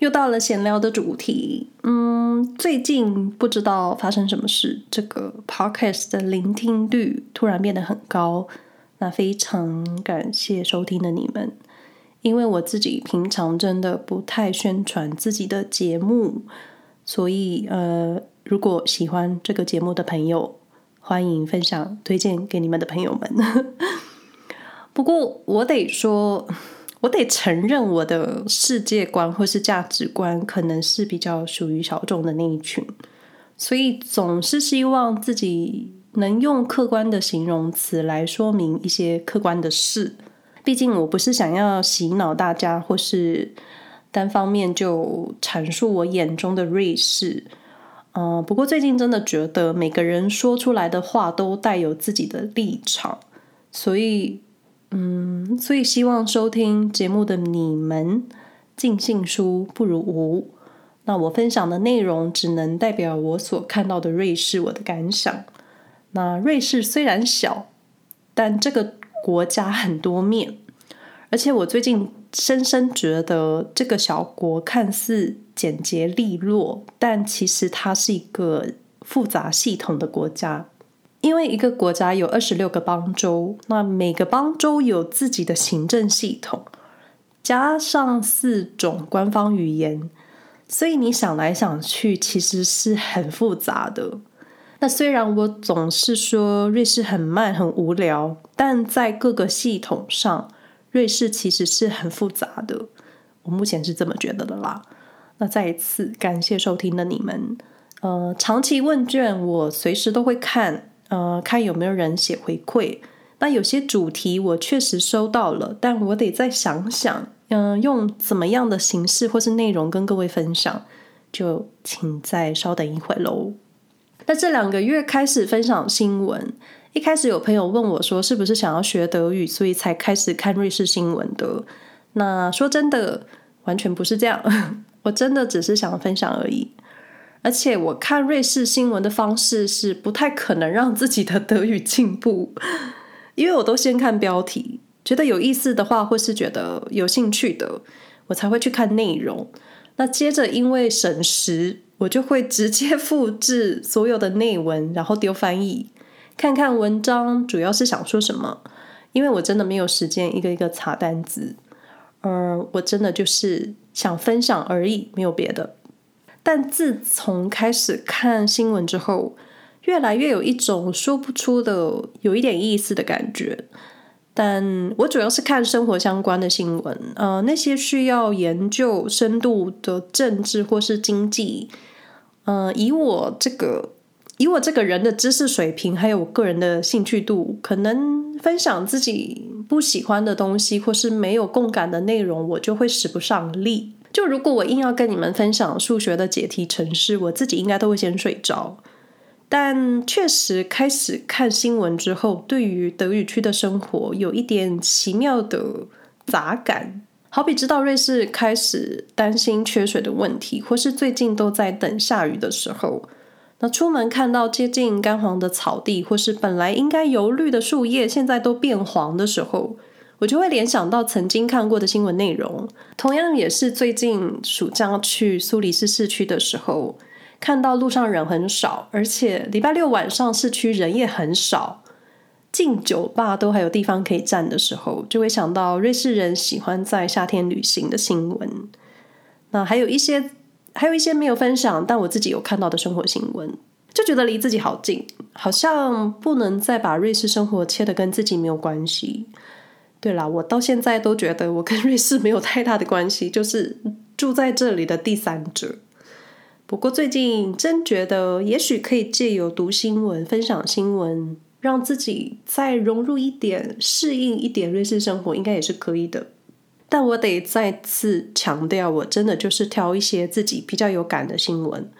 又到了闲聊的主题，嗯，最近不知道发生什么事，这个 podcast 的聆听率突然变得很高，那非常感谢收听的你们，因为我自己平常真的不太宣传自己的节目，所以呃，如果喜欢这个节目的朋友，欢迎分享推荐给你们的朋友们。不过我得说。我得承认，我的世界观或是价值观可能是比较属于小众的那一群，所以总是希望自己能用客观的形容词来说明一些客观的事。毕竟我不是想要洗脑大家，或是单方面就阐述我眼中的瑞士。嗯，不过最近真的觉得每个人说出来的话都带有自己的立场，所以。嗯，所以希望收听节目的你们尽信书不如无。那我分享的内容只能代表我所看到的瑞士，我的感想。那瑞士虽然小，但这个国家很多面，而且我最近深深觉得这个小国看似简洁利落，但其实它是一个复杂系统的国家。因为一个国家有二十六个邦州，那每个邦州有自己的行政系统，加上四种官方语言，所以你想来想去，其实是很复杂的。那虽然我总是说瑞士很慢、很无聊，但在各个系统上，瑞士其实是很复杂的。我目前是这么觉得的啦。那再一次感谢收听的你们，呃，长期问卷我随时都会看。呃，看有没有人写回馈。那有些主题我确实收到了，但我得再想想，嗯、用怎么样的形式或是内容跟各位分享，就请再稍等一会喽。那这两个月开始分享新闻，一开始有朋友问我说，是不是想要学德语，所以才开始看瑞士新闻的？那说真的，完全不是这样，我真的只是想分享而已。而且我看瑞士新闻的方式是不太可能让自己的德语进步，因为我都先看标题，觉得有意思的话或是觉得有兴趣的，我才会去看内容。那接着因为省时，我就会直接复制所有的内文，然后丢翻译，看看文章主要是想说什么。因为我真的没有时间一个一个查单词，嗯，我真的就是想分享而已，没有别的。但自从开始看新闻之后，越来越有一种说不出的、有一点意思的感觉。但我主要是看生活相关的新闻，呃，那些需要研究深度的政治或是经济，呃，以我这个以我这个人的知识水平，还有我个人的兴趣度，可能分享自己不喜欢的东西或是没有共感的内容，我就会使不上力。就如果我硬要跟你们分享数学的解题程式，我自己应该都会先睡着。但确实开始看新闻之后，对于德语区的生活有一点奇妙的杂感。好比知道瑞士开始担心缺水的问题，或是最近都在等下雨的时候，那出门看到接近干黄的草地，或是本来应该油绿的树叶，现在都变黄的时候。我就会联想到曾经看过的新闻内容，同样也是最近暑假去苏黎世市区的时候，看到路上人很少，而且礼拜六晚上市区人也很少，进酒吧都还有地方可以站的时候，就会想到瑞士人喜欢在夏天旅行的新闻。那还有一些，还有一些没有分享，但我自己有看到的生活新闻，就觉得离自己好近，好像不能再把瑞士生活切得跟自己没有关系。对啦，我到现在都觉得我跟瑞士没有太大的关系，就是住在这里的第三者。不过最近真觉得，也许可以借由读新闻、分享新闻，让自己再融入一点、适应一点瑞士生活，应该也是可以的。但我得再次强调，我真的就是挑一些自己比较有感的新闻，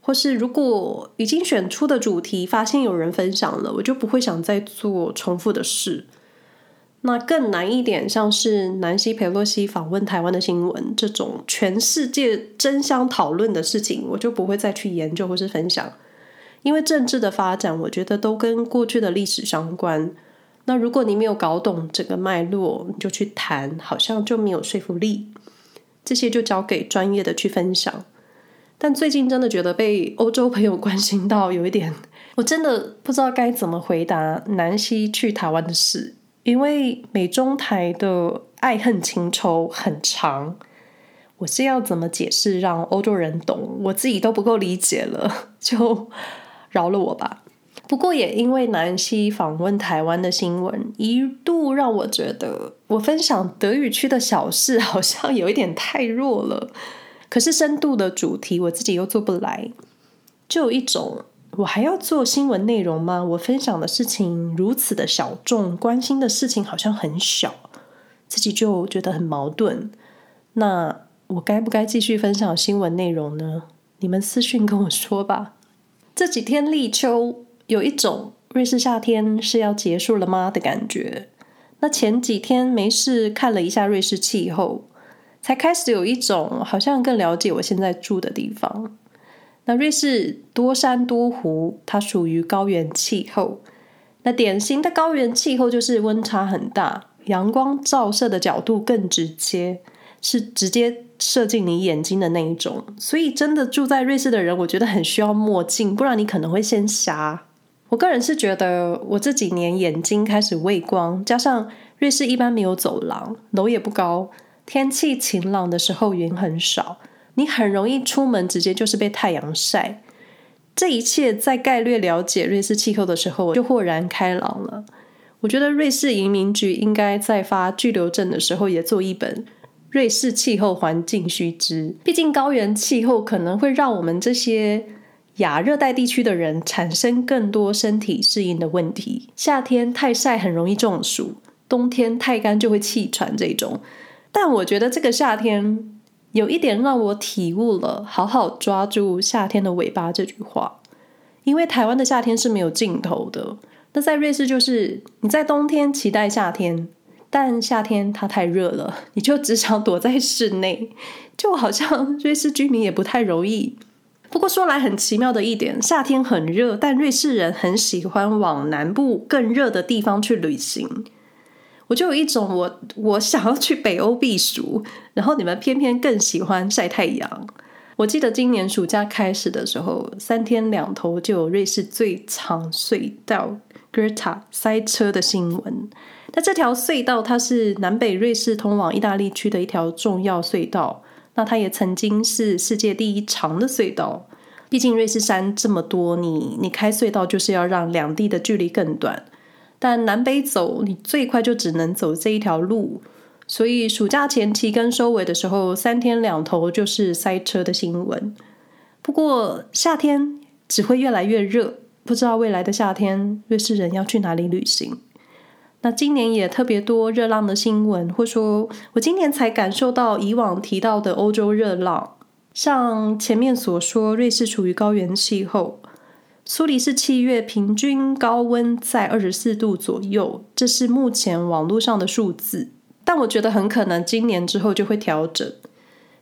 或是如果已经选出的主题，发现有人分享了，我就不会想再做重复的事。那更难一点，像是南希·裴洛西访问台湾的新闻这种全世界争相讨论的事情，我就不会再去研究或是分享，因为政治的发展，我觉得都跟过去的历史相关。那如果你没有搞懂整个脉络，你就去谈，好像就没有说服力。这些就交给专业的去分享。但最近真的觉得被欧洲朋友关心到有一点，我真的不知道该怎么回答南希去台湾的事，因为美中台的爱恨情仇很长，我是要怎么解释让欧洲人懂？我自己都不够理解了，就饶了我吧。不过也因为南希访问台湾的新闻，一度让我觉得我分享德语区的小事好像有一点太弱了。可是深度的主题我自己又做不来，就有一种我还要做新闻内容吗？我分享的事情如此的小众，关心的事情好像很小，自己就觉得很矛盾。那我该不该继续分享新闻内容呢？你们私讯跟我说吧。这几天立秋。有一种瑞士夏天是要结束了吗的感觉。那前几天没事看了一下瑞士气候，才开始有一种好像更了解我现在住的地方。那瑞士多山多湖，它属于高原气候。那典型的高原气候就是温差很大，阳光照射的角度更直接，是直接射进你眼睛的那一种。所以真的住在瑞士的人，我觉得很需要墨镜，不然你可能会先瞎。我个人是觉得，我这几年眼睛开始畏光，加上瑞士一般没有走廊，楼也不高，天气晴朗的时候云很少，你很容易出门直接就是被太阳晒。这一切在概略了解瑞士气候的时候，就豁然开朗了。我觉得瑞士移民局应该在发居留证的时候也做一本《瑞士气候环境须知》，毕竟高原气候可能会让我们这些。亚热带地区的人产生更多身体适应的问题，夏天太晒很容易中暑，冬天太干就会气喘这种。但我觉得这个夏天有一点让我体悟了“好好抓住夏天的尾巴”这句话，因为台湾的夏天是没有尽头的。那在瑞士就是你在冬天期待夏天，但夏天它太热了，你就只想躲在室内，就好像瑞士居民也不太容易。不过说来很奇妙的一点，夏天很热，但瑞士人很喜欢往南部更热的地方去旅行。我就有一种我我想要去北欧避暑，然后你们偏偏更喜欢晒太阳。我记得今年暑假开始的时候，三天两头就有瑞士最长隧道 Greta 塞车的新闻。那这条隧道它是南北瑞士通往意大利区的一条重要隧道。那它也曾经是世界第一长的隧道，毕竟瑞士山这么多，你你开隧道就是要让两地的距离更短。但南北走，你最快就只能走这一条路，所以暑假前期跟收尾的时候，三天两头就是塞车的新闻。不过夏天只会越来越热，不知道未来的夏天瑞士人要去哪里旅行。那今年也特别多热浪的新闻，或说我今年才感受到以往提到的欧洲热浪。像前面所说，瑞士处于高原气候，苏黎世七月平均高温在二十四度左右，这是目前网络上的数字。但我觉得很可能今年之后就会调整。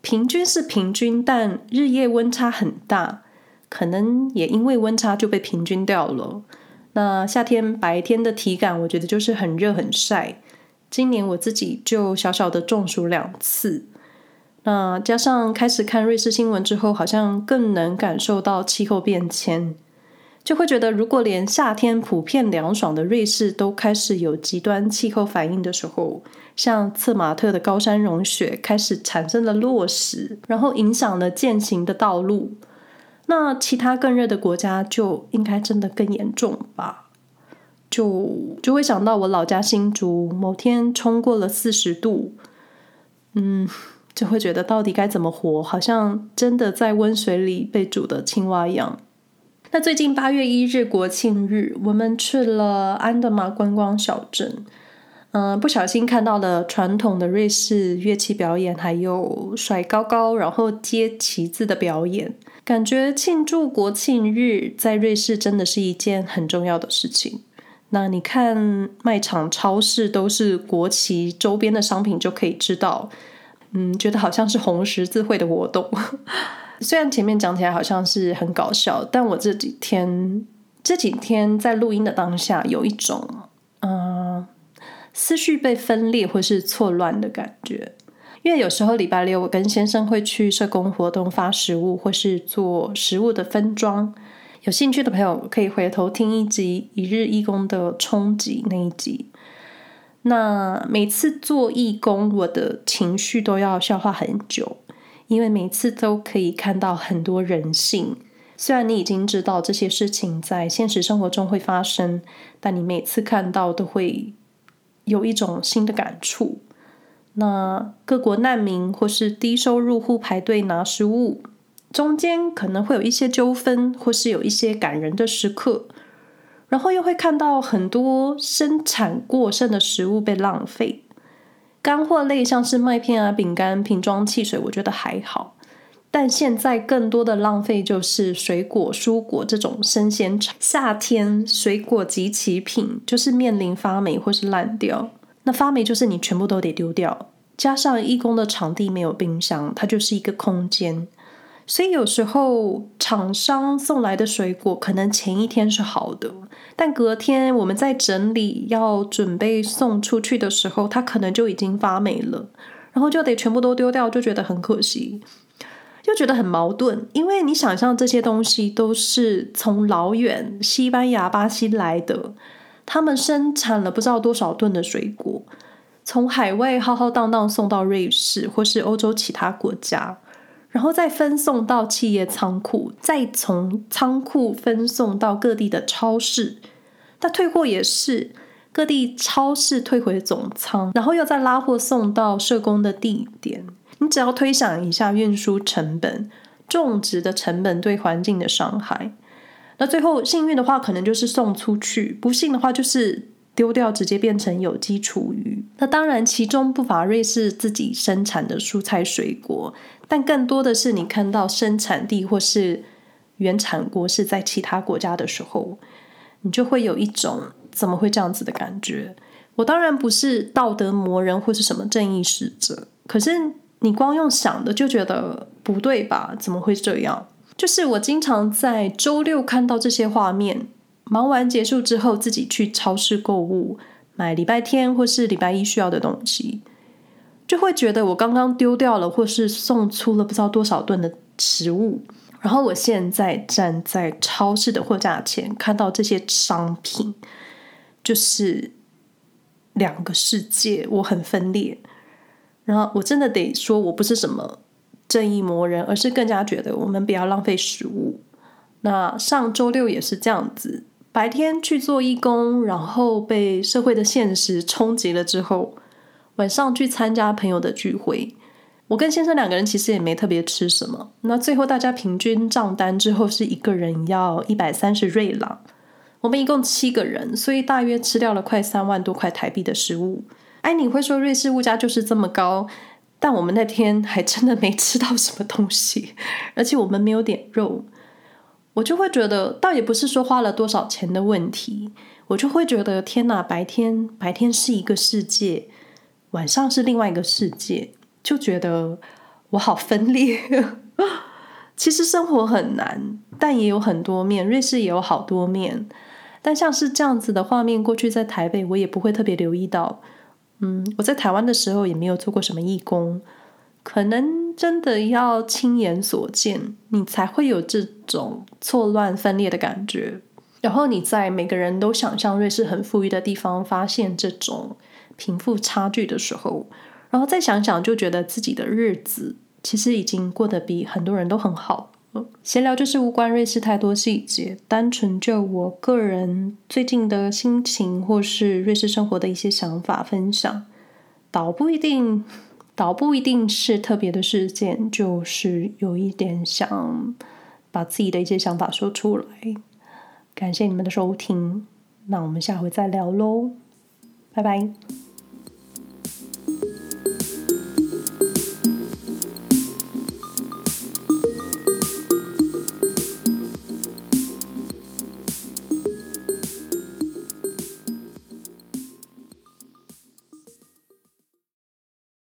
平均是平均，但日夜温差很大，可能也因为温差就被平均掉了。那夏天白天的体感，我觉得就是很热很晒。今年我自己就小小的中暑两次。那加上开始看瑞士新闻之后，好像更能感受到气候变迁，就会觉得如果连夏天普遍凉爽的瑞士都开始有极端气候反应的时候，像策马特的高山融雪开始产生了落石，然后影响了健行的道路。那其他更热的国家就应该真的更严重吧？就就会想到我老家新竹，某天冲过了四十度，嗯，就会觉得到底该怎么活？好像真的在温水里被煮的青蛙一样。那最近八月一日国庆日，我们去了安德玛观光小镇。嗯，不小心看到了传统的瑞士乐器表演，还有甩高高然后接旗子的表演，感觉庆祝国庆日在瑞士真的是一件很重要的事情。那你看卖场、超市都是国旗周边的商品，就可以知道，嗯，觉得好像是红十字会的活动。虽然前面讲起来好像是很搞笑，但我这几天这几天在录音的当下，有一种嗯。思绪被分裂或是错乱的感觉，因为有时候礼拜六我跟先生会去社工活动发食物，或是做食物的分装。有兴趣的朋友可以回头听一集一日义工的冲击那一集。那每次做义工，我的情绪都要消化很久，因为每次都可以看到很多人性。虽然你已经知道这些事情在现实生活中会发生，但你每次看到都会有一种新的感触。那各国难民或是低收入户排队拿食物，中间可能会有一些纠纷，或是有一些感人的时刻。然后又会看到很多生产过剩的食物被浪费，干货类像是麦片啊、饼干、瓶装汽水，我觉得还好。但现在更多的浪费就是水果、蔬果这种生鲜。夏天水果及其品就是面临发霉或是烂掉，那发霉就是你全部都得丢掉。加上义工的场地没有冰箱，它就是一个空间。所以有时候厂商送来的水果可能前一天是好的，但隔天我们在整理要准备送出去的时候，它可能就已经发霉了，然后就得全部都丢掉，就觉得很可惜，就觉得很矛盾。因为你想象这些东西都是从老远西班牙、巴西来的，他们生产了不知道多少吨的水果，从海外浩浩荡荡送到瑞士或是欧洲其他国家。然后再分送到企业仓库，再从仓库分送到各地的超市。那退货也是各地超市退回总仓，然后又再拉货送到社工的地点。你只要推想一下运输成本、种植的成本对环境的伤害。那最后幸运的话，可能就是送出去；不幸的话，就是丢掉，直接变成有机厨余。那当然，其中不乏瑞士自己生产的蔬菜水果。但更多的是，你看到生产地或是原产国是在其他国家的时候，你就会有一种怎么会这样子的感觉。我当然不是道德魔人或是什么正义使者，可是你光用想的就觉得不对吧？怎么会这样？就是我经常在周六看到这些画面，忙完结束之后自己去超市购物，买礼拜天或是礼拜一需要的东西。就会觉得我刚刚丢掉了，或是送出了不知道多少吨的食物，然后我现在站在超市的货架前，看到这些商品，就是两个世界，我很分裂。然后我真的得说，我不是什么正义魔人，而是更加觉得我们不要浪费食物。那上周六也是这样子，白天去做义工，然后被社会的现实冲击了之后。晚上去参加朋友的聚会，我跟先生两个人其实也没特别吃什么。那最后大家平均账单之后是一个人要一百三十瑞郎，我们一共七个人，所以大约吃掉了快三万多块台币的食物。哎，你会说瑞士物价就是这么高，但我们那天还真的没吃到什么东西，而且我们没有点肉，我就会觉得倒也不是说花了多少钱的问题，我就会觉得天哪，白天白天是一个世界。晚上是另外一个世界，就觉得我好分裂。其实生活很难，但也有很多面。瑞士也有好多面，但像是这样子的画面，过去在台北我也不会特别留意到。嗯，我在台湾的时候也没有做过什么义工，可能真的要亲眼所见，你才会有这种错乱分裂的感觉。然后你在每个人都想象瑞士很富裕的地方，发现这种。贫富差距的时候，然后再想想，就觉得自己的日子其实已经过得比很多人都很好。闲聊就是无关瑞士太多细节，单纯就我个人最近的心情或是瑞士生活的一些想法分享，倒不一定，倒不一定是特别的事件，就是有一点想把自己的一些想法说出来。感谢你们的收听，那我们下回再聊喽，拜拜。